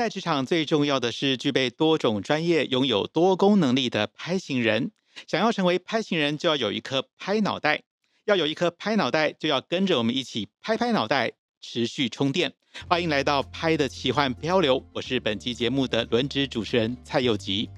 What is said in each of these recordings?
在职场最重要的是具备多种专业、拥有多功能力的拍型人。想要成为拍型人，就要有一颗拍脑袋。要有一颗拍脑袋，就要跟着我们一起拍拍脑袋，持续充电。欢迎来到《拍的奇幻漂流》，我是本期节目的轮值主持人蔡佑吉。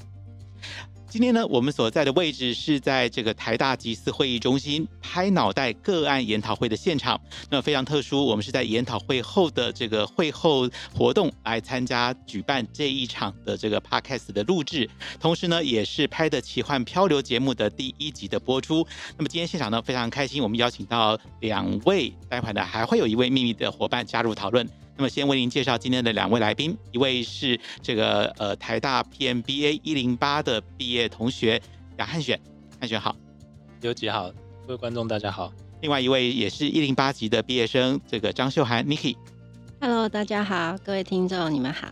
今天呢，我们所在的位置是在这个台大集思会议中心拍脑袋个案研讨会的现场。那非常特殊，我们是在研讨会后的这个会后活动来参加举办这一场的这个 podcast 的录制，同时呢，也是拍的奇幻漂流节目的第一集的播出。那么今天现场呢，非常开心，我们邀请到两位，待会呢还会有一位秘密的伙伴加入讨论。那么先为您介绍今天的两位来宾，一位是这个呃台大 PMBA 一零八的毕业同学杨汉选，汉选好，有几好，各位观众大家好。另外一位也是一零八级的毕业生，这个张秀涵 Niki，Hello，大家好，各位听众你们好。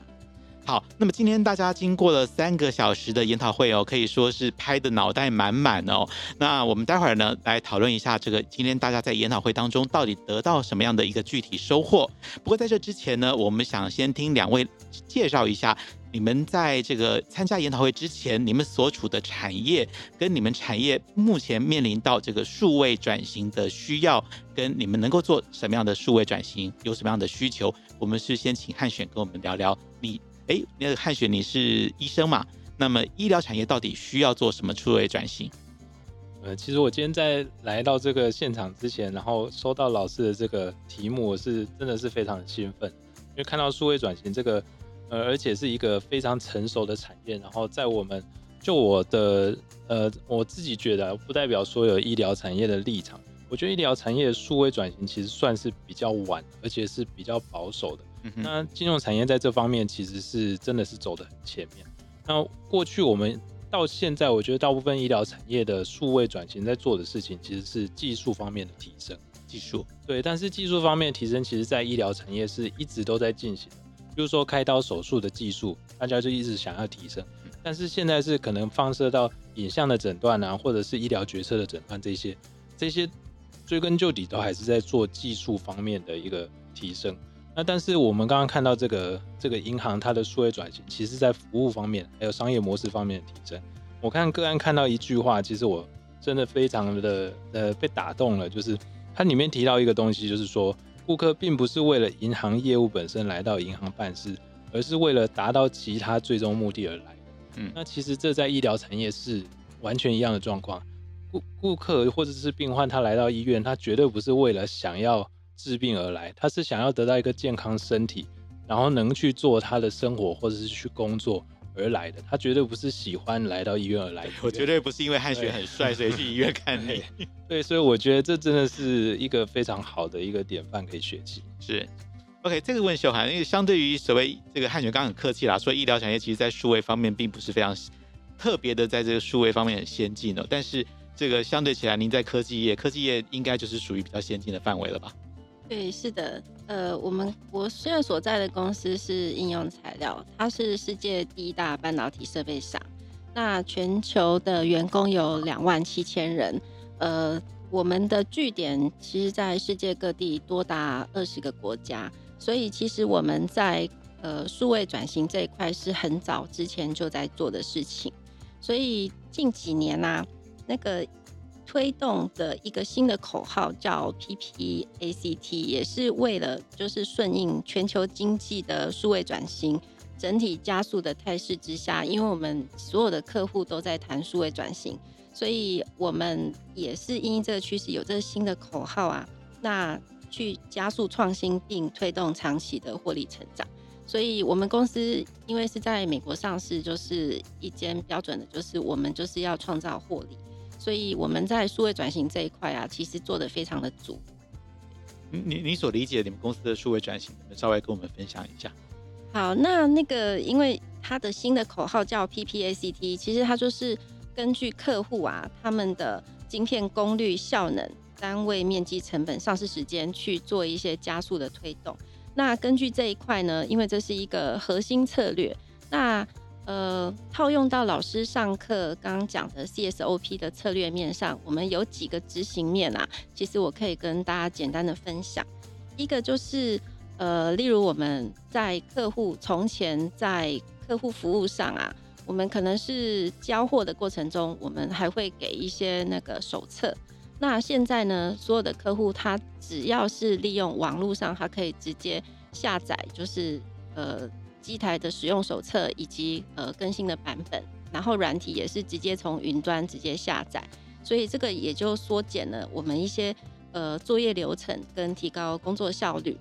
好，那么今天大家经过了三个小时的研讨会哦，可以说是拍的脑袋满满哦。那我们待会儿呢，来讨论一下这个今天大家在研讨会当中到底得到什么样的一个具体收获。不过在这之前呢，我们想先听两位介绍一下你们在这个参加研讨会之前，你们所处的产业跟你们产业目前面临到这个数位转型的需要，跟你们能够做什么样的数位转型，有什么样的需求。我们是先请汉选跟我们聊聊你。哎，那个汉雪，你是医生嘛？那么医疗产业到底需要做什么数位转型？呃，其实我今天在来到这个现场之前，然后收到老师的这个题目，我是真的是非常的兴奋，因为看到数位转型这个，呃，而且是一个非常成熟的产业。然后在我们就我的呃，我自己觉得，不代表所有医疗产业的立场。我觉得医疗产业数位转型其实算是比较晚，而且是比较保守的。那金融产业在这方面其实是真的是走得很前面。那过去我们到现在，我觉得大部分医疗产业的数位转型在做的事情，其实是技术方面的提升。技术对，但是技术方面的提升，其实在医疗产业是一直都在进行的。比如说开刀手术的技术，大家就一直想要提升。但是现在是可能放射到影像的诊断啊，或者是医疗决策的诊断这些，这些追根究底都还是在做技术方面的一个提升。那但是我们刚刚看到这个这个银行它的数位转型，其实在服务方面还有商业模式方面的提升。我看个案看到一句话，其实我真的非常的呃被打动了，就是它里面提到一个东西，就是说顾客并不是为了银行业务本身来到银行办事，而是为了达到其他最终目的而来。嗯，那其实这在医疗产业是完全一样的状况。顾顾客或者是病患他来到医院，他绝对不是为了想要。治病而来，他是想要得到一个健康身体，然后能去做他的生活或者是去工作而来的。他绝对不是喜欢来到医院而来的。我绝对不是因为汉学很帅，所以去医院看你。对，所以我觉得这真的是一个非常好的一个典范可以学习。是，OK，这个问秀涵，因为相对于所谓这个汉学刚刚很客气啦，说医疗产业其实在数位方面并不是非常特别的，在这个数位方面很先进哦。但是这个相对起来，您在科技业，科技业应该就是属于比较先进的范围了吧？对，是的，呃，我们我现在所在的公司是应用材料，它是世界第一大半导体设备厂。那全球的员工有两万七千人，呃，我们的据点其实在世界各地多达二十个国家，所以其实我们在呃数位转型这一块是很早之前就在做的事情，所以近几年呐、那个。推动的一个新的口号叫 PPACT，也是为了就是顺应全球经济的数位转型整体加速的态势之下，因为我们所有的客户都在谈数位转型，所以我们也是因这个趋势有这个新的口号啊，那去加速创新并推动长期的获利成长。所以我们公司因为是在美国上市，就是一间标准的，就是我们就是要创造获利。所以我们在数位转型这一块啊，其实做的非常的足。你你所理解你们公司的数位转型，能稍微跟我们分享一下？好，那那个因为它的新的口号叫 PPACT，其实它就是根据客户啊他们的晶片功率、效能、单位面积、成本、上市时间去做一些加速的推动。那根据这一块呢，因为这是一个核心策略，那。呃，套用到老师上课刚刚讲的 CSOP 的策略面上，我们有几个执行面啊。其实我可以跟大家简单的分享，一个就是呃，例如我们在客户从前在客户服务上啊，我们可能是交货的过程中，我们还会给一些那个手册。那现在呢，所有的客户他只要是利用网络上，他可以直接下载，就是呃机台的使用手册以及呃更新的版本，然后软体也是直接从云端直接下载，所以这个也就缩减了我们一些呃作业流程跟提高工作效率。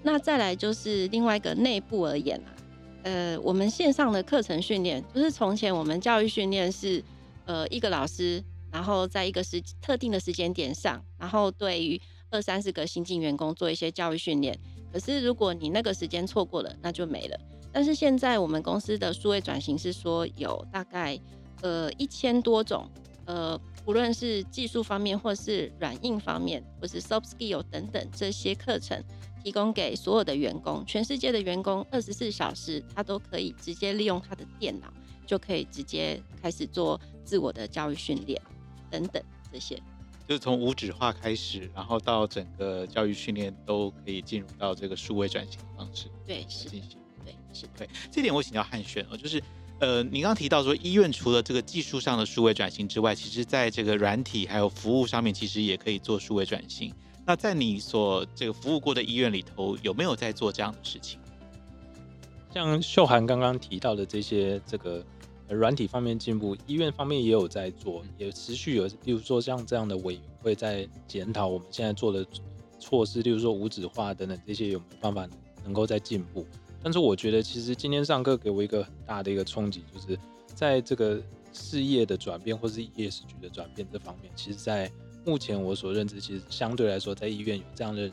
那再来就是另外一个内部而言啊，呃，我们线上的课程训练，就是从前我们教育训练是呃一个老师，然后在一个时特定的时间点上，然后对于二三十个新进员工做一些教育训练。可是如果你那个时间错过了，那就没了。但是现在我们公司的数位转型是说有大概呃一千多种，呃，不论是技术方面，或是软硬方面，或是 soft skill 等等这些课程。提供给所有的员工，全世界的员工二十四小时，他都可以直接利用他的电脑，就可以直接开始做自我的教育训练等等这些。就是从无纸化开始，然后到整个教育训练都可以进入到这个数位转型的方式。对，是进行。对，是。对，这点我请教汉轩哦，就是呃，你刚刚提到说医院除了这个技术上的数位转型之外，其实在这个软体还有服务上面，其实也可以做数位转型。那在你所这个服务过的医院里头，有没有在做这样的事情？像秀涵刚刚提到的这些这个软体方面进步，医院方面也有在做，也持续有，例如说像这样的委员会在检讨我们现在做的措施，例如说无纸化等等这些有没有办法能够再进步？但是我觉得其实今天上课给我一个很大的一个冲击，就是在这个事业的转变或是 ESG 的转变这方面，其实在。目前我所认知，其实相对来说，在医院有这样的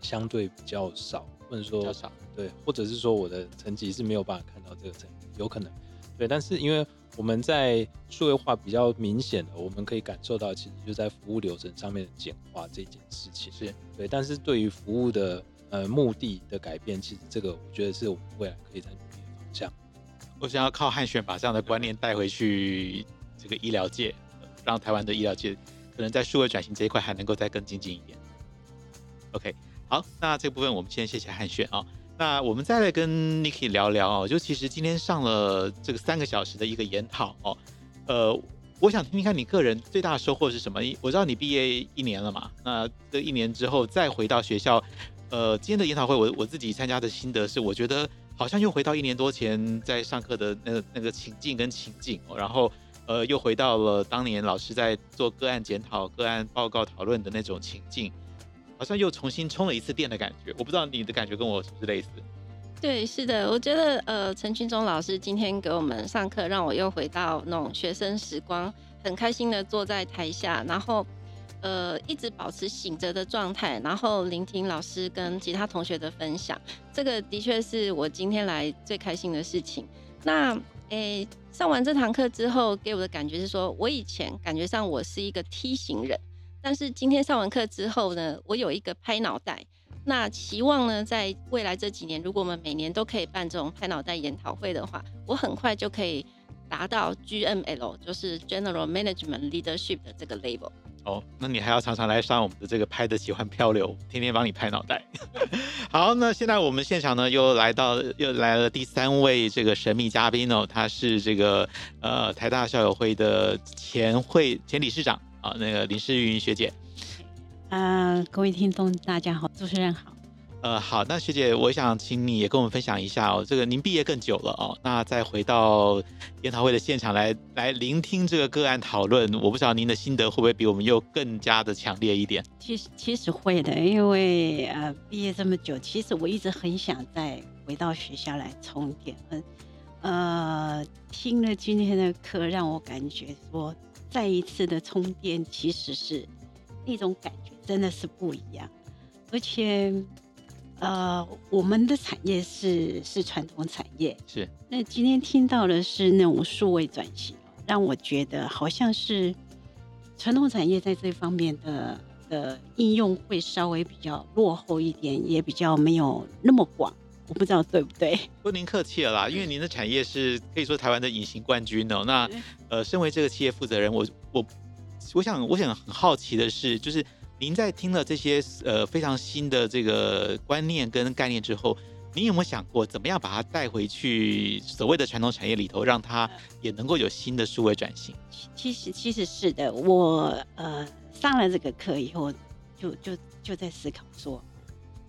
相对比较少，或者说少对，或者是说我的层级是没有办法看到这个层级，有可能对。但是因为我们在数位化比较明显的，我们可以感受到，其实就在服务流程上面的简化这件事情是对。但是对于服务的呃目的的改变，其实这个我觉得是我们未来可以在努力的方向。我想要靠汉选把这样的观念带回去这个医疗界，让台湾的医疗界。可能在数位转型这一块还能够再更精进一点。OK，好，那这部分我们先谢谢汉选啊。那我们再来跟 Niki 聊聊哦，就其实今天上了这个三个小时的一个研讨哦，呃，我想听听看你个人最大的收获是什么？我知道你毕业一年了嘛，那这一年之后再回到学校，呃，今天的研讨会我我自己参加的心得是，我觉得好像又回到一年多前在上课的那个那个情境跟情境，然后。呃，又回到了当年老师在做个案检讨、个案报告讨论的那种情境，好像又重新充了一次电的感觉。我不知道你的感觉跟我是不是类似？对，是的，我觉得呃，陈群忠老师今天给我们上课，让我又回到那种学生时光，很开心的坐在台下，然后呃，一直保持醒着的状态，然后聆听老师跟其他同学的分享。这个的确是我今天来最开心的事情。那。诶，上完这堂课之后，给我的感觉是说，我以前感觉上我是一个梯形人，但是今天上完课之后呢，我有一个拍脑袋。那期望呢，在未来这几年，如果我们每年都可以办这种拍脑袋研讨会的话，我很快就可以达到 GML，就是 General Management Leadership 的这个 level。哦，那你还要常常来上我们的这个拍的喜欢漂流，天天帮你拍脑袋。好，那现在我们现场呢又来到又来了第三位这个神秘嘉宾哦，他是这个呃台大校友会的前会前理事长啊，那个林诗云学姐。啊、各位听众大家好，主持人好。呃，好，那学姐，我想请你也跟我们分享一下哦。这个您毕业更久了哦，那再回到研讨会的现场来来聆听这个个案讨论，我不知道您的心得会不会比我们又更加的强烈一点？其实其实会的，因为呃毕业这么久，其实我一直很想再回到学校来充电。嗯，呃，听了今天的课，让我感觉说再一次的充电，其实是那种感觉真的是不一样，而且。呃，我们的产业是是传统产业，是。那今天听到的是那种数位转型，让我觉得好像是传统产业在这方面的的应用会稍微比较落后一点，也比较没有那么广。我不知道对不对？不，您客气了啦，因为您的产业是可以说台湾的隐形冠军哦。那呃，身为这个企业负责人，我我。我想我想很好奇的是，就是您在听了这些呃非常新的这个观念跟概念之后，您有没有想过怎么样把它带回去所谓的传统产业里头，让它也能够有新的数位转型？其实其实是的，我呃上了这个课以后，就就就在思考说，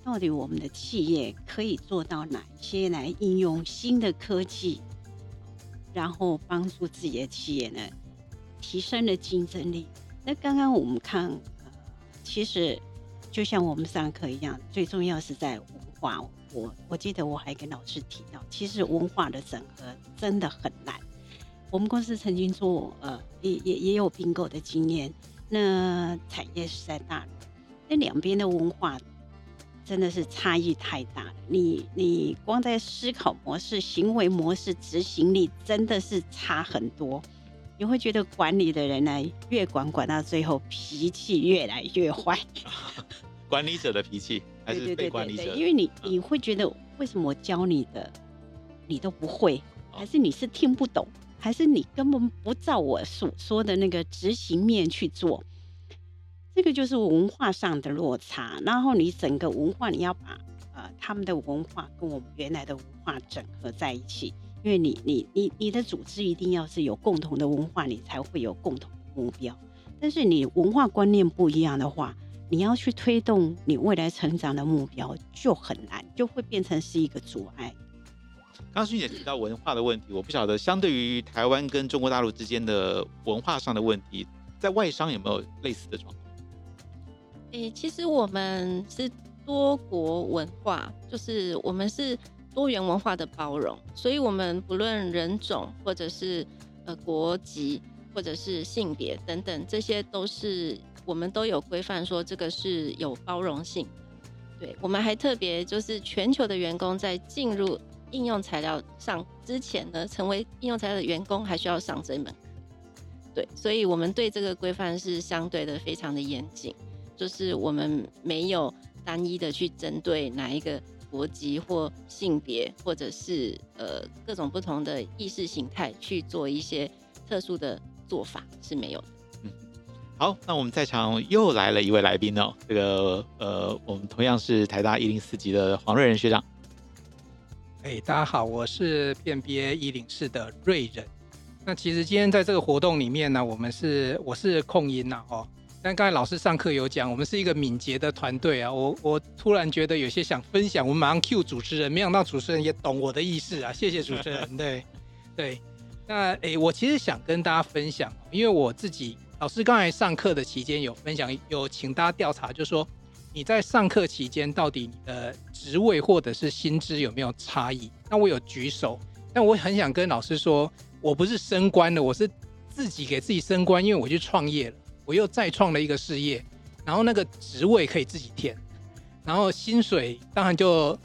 到底我们的企业可以做到哪一些来应用新的科技？然后帮助自己的企业呢，提升了竞争力。那刚刚我们看，其实就像我们上课一样，最重要是在文化。我我记得我还跟老师提到，其实文化的整合真的很难。我们公司曾经做，呃，也也也有并购的经验。那产业是在大陆，那两边的文化。真的是差异太大了，你你光在思考模式、行为模式、执行力，真的是差很多。你会觉得管理的人呢，越管管到最后，脾气越来越坏。管理者的脾气 还是被管理者？对对对对，因为你你会觉得，为什么我教你的你都不会？还是你是听不懂？还是你根本不照我所说的那个执行面去做？这个就是文化上的落差，然后你整个文化你要把呃他们的文化跟我们原来的文化整合在一起，因为你你你你的组织一定要是有共同的文化，你才会有共同的目标。但是你文化观念不一样的话，你要去推动你未来成长的目标就很难，就会变成是一个阻碍。刚刚舒姐提到文化的问题，我不晓得相对于台湾跟中国大陆之间的文化上的问题，在外商有没有类似的状况？诶、欸，其实我们是多国文化，就是我们是多元文化的包容，所以我们不论人种或者是呃国籍或者是性别等等，这些都是我们都有规范说这个是有包容性。对，我们还特别就是全球的员工在进入应用材料上之前呢，成为应用材料的员工还需要上这门课。对，所以我们对这个规范是相对的非常的严谨。就是我们没有单一的去针对哪一个国籍或性别，或者是呃各种不同的意识形态去做一些特殊的做法是没有的。嗯，好，那我们在场又来了一位来宾哦，这个呃，我们同样是台大一零四级的黄瑞仁学长。哎，大家好，我是变 BA 一零四的瑞仁。那其实今天在这个活动里面呢，我们是我是控音呐，哦。但刚才老师上课有讲，我们是一个敏捷的团队啊。我我突然觉得有些想分享，我们马上 cue 主持人，没想到主持人也懂我的意思啊。谢谢主持人。对对，那诶，我其实想跟大家分享，因为我自己老师刚才上课的期间有分享，有请大家调查，就是说你在上课期间到底你的职位或者是薪资有没有差异？那我有举手，但我很想跟老师说，我不是升官的，我是自己给自己升官，因为我去创业了。我又再创了一个事业，然后那个职位可以自己填，然后薪水当然就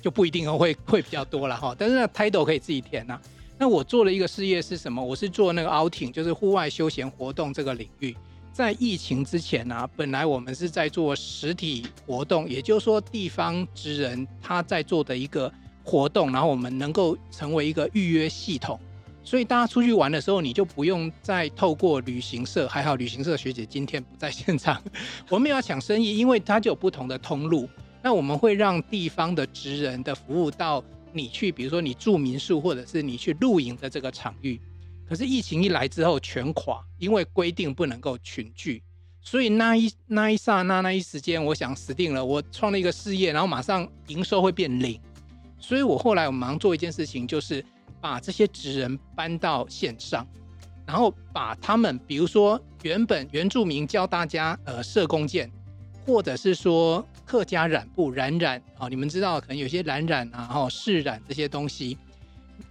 就不一定会会比较多了哈，但是那 title 可以自己填呐、那我做了一个事业是什么？我是做那个 outing，就是户外休闲活动这个领域。在疫情之前呢、啊，本来我们是在做实体活动，也就是说地方职人他在做的一个活动，然后我们能够成为一个预约系统。所以大家出去玩的时候，你就不用再透过旅行社。还好旅行社学姐今天不在现场，我们要抢生意，因为它就有不同的通路。那我们会让地方的职人的服务到你去，比如说你住民宿，或者是你去露营的这个场域。可是疫情一来之后全垮，因为规定不能够群聚，所以那一那一刹那那一时间，我想死定了。我创了一个事业，然后马上营收会变零。所以我后来我忙做一件事情，就是。把这些职人搬到线上，然后把他们，比如说原本原住民教大家呃射弓箭，或者是说客家染布染染啊，你们知道可能有些染染啊，然后试染这些东西，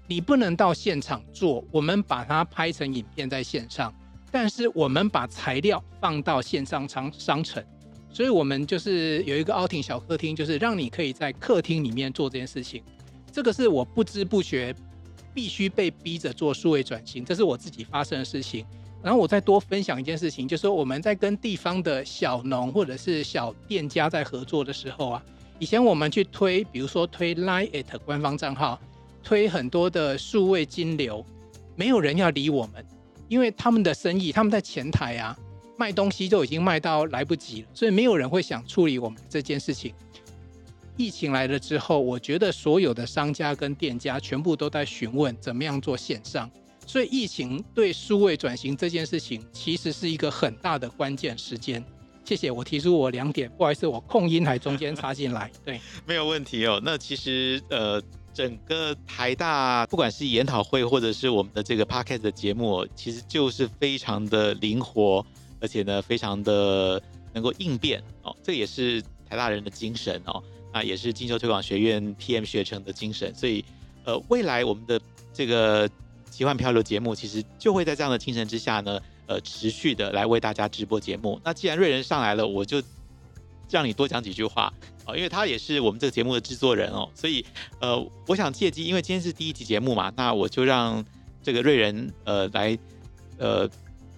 你不能到现场做，我们把它拍成影片在线上，但是我们把材料放到线上商商城，所以我们就是有一个 outing 小客厅，就是让你可以在客厅里面做这件事情，这个是我不知不觉。必须被逼着做数位转型，这是我自己发生的事情。然后我再多分享一件事情，就是我们在跟地方的小农或者是小店家在合作的时候啊，以前我们去推，比如说推 Line@ 官方账号，推很多的数位金流，没有人要理我们，因为他们的生意，他们在前台啊，卖东西都已经卖到来不及了，所以没有人会想处理我们这件事情。疫情来了之后，我觉得所有的商家跟店家全部都在询问怎么样做线上，所以疫情对数位转型这件事情其实是一个很大的关键时间。谢谢，我提出我两点，不好意思，我控音还中间插进来，对，没有问题哦。那其实呃，整个台大不管是研讨会或者是我们的这个 podcast 的节目，其实就是非常的灵活，而且呢，非常的能够应变哦。这也是台大人的精神哦，啊也是精修推广学院 PM 学程的精神。所以呃，未来我们的这个奇幻漂流节目，其实就会在这样的精神之下呢。呃，持续的来为大家直播节目。那既然瑞仁上来了，我就让你多讲几句话啊、哦，因为他也是我们这个节目的制作人哦。所以呃，我想借机，因为今天是第一集节目嘛，那我就让这个瑞仁呃来呃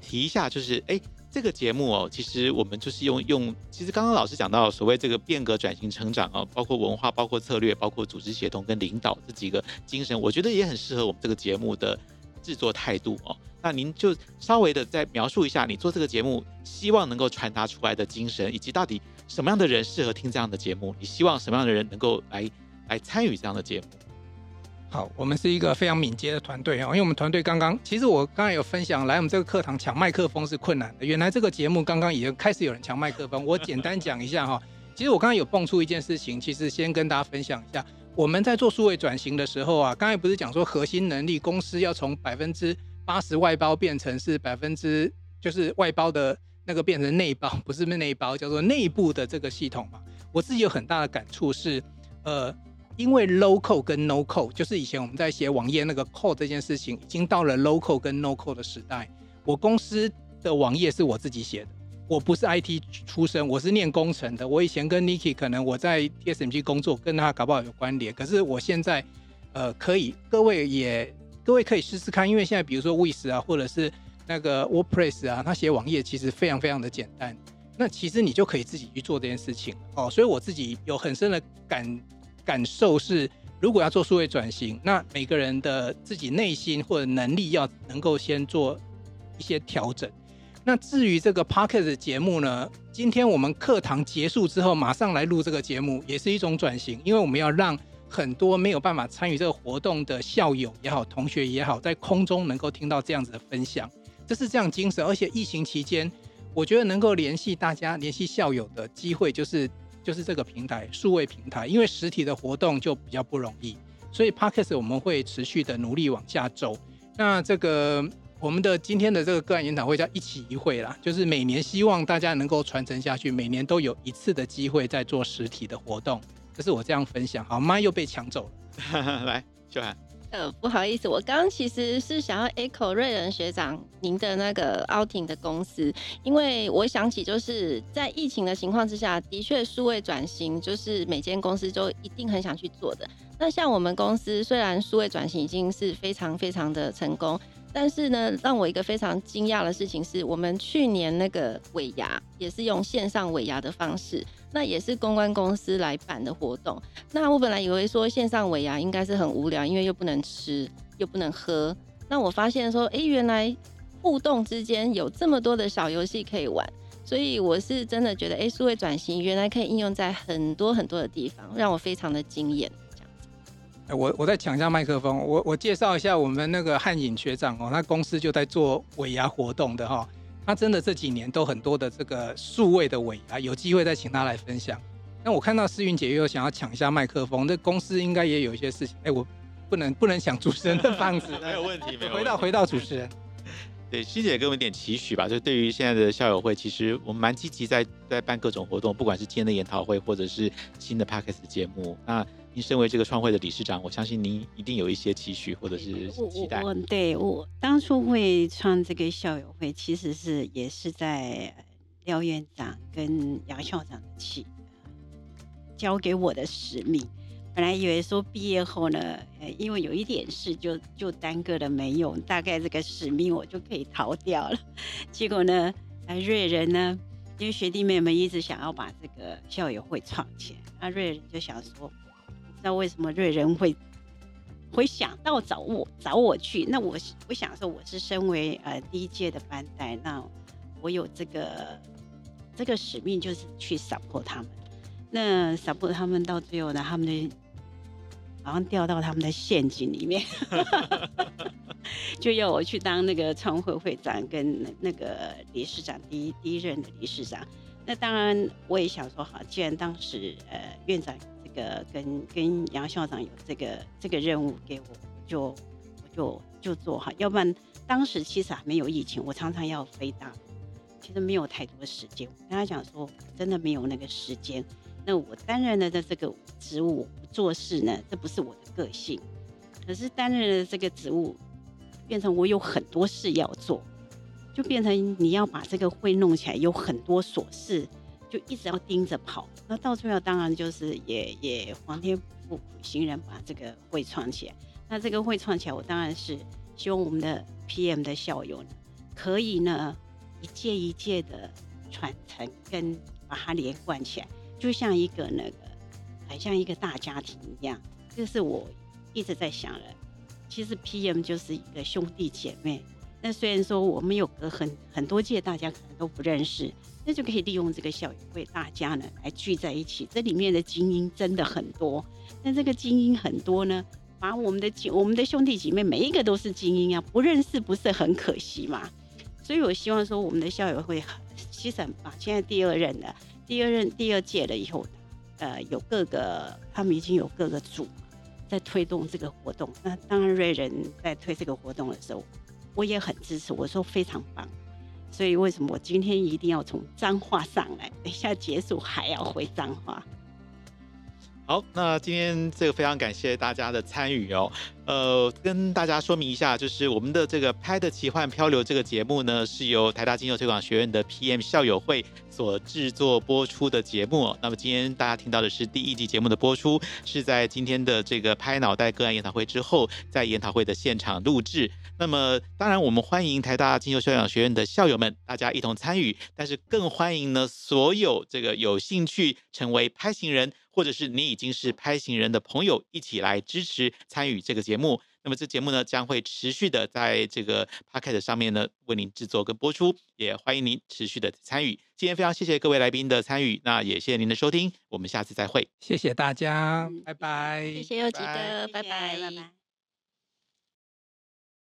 提一下，就是哎，这个节目哦，其实我们就是用用，其实刚刚老师讲到所谓这个变革、转型、成长啊、包括文化、包括策略、包括组织协同跟领导这几个精神，我觉得也很适合我们这个节目的制作态度哦。那您就稍微的再描述一下你做这个节目希望能够传达出来的精神，以及到底什么样的人适合听这样的节目？你希望什么样的人能够来来参与这样的节目？好，我们是一个非常敏捷的团队哦，因为我们团队刚刚，其实我刚才有分享，来我们这个课堂抢麦克风是困难的。原来这个节目刚刚已经开始有人抢麦克风，我简单讲一下哈。其实我刚刚有蹦出一件事情，其实先跟大家分享一下，我们在做数位转型的时候啊，刚才不是讲说核心能力公司要从百分之八十外包变成是百分之，就是外包的那个变成内包，不是内包，叫做内部的这个系统嘛。我自己有很大的感触是，呃，因为 local 跟 no code，就是以前我们在写网页那个 code 这件事情，已经到了 local 跟 no code 的时代。我公司的网页是我自己写的，我不是 IT 出身，我是念工程的。我以前跟 Niki 可能我在 TSMC 工作，跟他搞不好有关联。可是我现在，呃，可以，各位也。各位可以试试看，因为现在比如说 w i s 啊，或者是那个 WordPress 啊，它写网页其实非常非常的简单。那其实你就可以自己去做这件事情哦。所以我自己有很深的感感受是，如果要做数位转型，那每个人的自己内心或者能力要能够先做一些调整。那至于这个 Podcast 节目呢，今天我们课堂结束之后马上来录这个节目，也是一种转型，因为我们要让。很多没有办法参与这个活动的校友也好，同学也好，在空中能够听到这样子的分享，这是这样精神。而且疫情期间，我觉得能够联系大家、联系校友的机会，就是就是这个平台，数位平台。因为实体的活动就比较不容易，所以 Podcast 我们会持续的努力往下走。那这个我们的今天的这个个案研讨会叫一期一会啦，就是每年希望大家能够传承下去，每年都有一次的机会在做实体的活动。这是我这样分享，好，麦又被抢走了。来，秀涵。呃，不好意思，我刚刚其实是想要 echo 瑞仁学长您的那个 outing 的公司，因为我想起就是在疫情的情况之下，的确数位转型就是每间公司都一定很想去做的。那像我们公司虽然数位转型已经是非常非常的成功。但是呢，让我一个非常惊讶的事情是，我们去年那个尾牙也是用线上尾牙的方式，那也是公关公司来办的活动。那我本来以为说线上尾牙应该是很无聊，因为又不能吃又不能喝。那我发现说，哎、原来互动之间有这么多的小游戏可以玩，所以我是真的觉得，哎、数位转型原来可以应用在很多很多的地方，让我非常的惊艳。我我再抢一下麦克风，我我介绍一下我们那个汉影学长哦，他公司就在做尾牙活动的哈、哦，他真的这几年都很多的这个数位的尾牙，有机会再请他来分享。那我看到思云姐又想要抢一下麦克风，这公司应该也有一些事情，哎，我不能不能抢主持人的棒子，没有问题，没有问题。回到回到主持人，对，诗姐给我们一点期许吧，就对于现在的校友会，其实我们蛮积极在在办各种活动，不管是今天的研讨会，或者是新的 Podcast 节目，那。您身为这个创会的理事长，我相信您一定有一些期许或者是期待。我，我对我当初会创这个校友会，其实是也是在廖院长跟杨校长的期交给我的使命。本来以为说毕业后呢，呃，因为有一点事就就耽搁了没有，大概这个使命我就可以逃掉了。结果呢，呃，瑞仁呢，因为学弟妹们一直想要把这个校友会创起来，那瑞仁就想说。那为什么瑞仁会会想到找我找我去？那我我想说，我是身为呃第一届的班代，那我有这个这个使命，就是去 support 他们。那 support 他们到最后呢，他们就好像掉到他们的陷阱里面，就要我去当那个创会会长跟那个理事长，第一第一任的理事长。那当然，我也想说，好，既然当时呃院长个跟跟杨校长有这个这个任务给我，就我就就做哈，要不然当时其实还没有疫情，我常常要飞大陆，其实没有太多时间。我跟他讲说，真的没有那个时间。那我担任了的这个职务，我不做事呢，这不是我的个性。可是担任了这个职务，变成我有很多事要做，就变成你要把这个会弄起来，有很多琐事，就一直要盯着跑。那到最后当然就是也也皇天不负苦心人，把这个会创起来。那这个会创起来，我当然是希望我们的 PM 的校友呢，可以呢一届一届的传承跟把它连贯起来。就像一个那个，很像一个大家庭一样，这是我一直在想的。其实 PM 就是一个兄弟姐妹。那虽然说我们有隔很很多届，大家可能都不认识，那就可以利用这个校友会，大家呢来聚在一起。这里面的精英真的很多。那这个精英很多呢，把我们的我们的兄弟姐妹每一个都是精英啊，不认识不是很可惜嘛？所以我希望说我们的校友会其实很棒。现在第二任的。第二任第二届了以后，呃，有各个他们已经有各个组在推动这个活动。那当然瑞仁在推这个活动的时候，我也很支持，我说非常棒。所以为什么我今天一定要从脏话上来？等一下结束还要回脏话。好，那今天这个非常感谢大家的参与哦。呃，跟大家说明一下，就是我们的这个《拍的奇幻漂流》这个节目呢，是由台大经济推广学院的 PM 校友会所制作播出的节目。那么今天大家听到的是第一集节目的播出，是在今天的这个拍脑袋个案研讨会之后，在研讨会的现场录制。那么当然，我们欢迎台大经济修养学院的校友们，大家一同参与。但是更欢迎呢，所有这个有兴趣成为拍行人。或者是你已经是拍行人的朋友，一起来支持参与这个节目。那么这节目呢，将会持续的在这个 Podcast 上面呢为您制作跟播出，也欢迎您持续的参与。今天非常谢谢各位来宾的参与，那也谢谢您的收听，我们下次再会。谢谢大家，拜拜。谢谢优吉哥，拜拜，拜拜。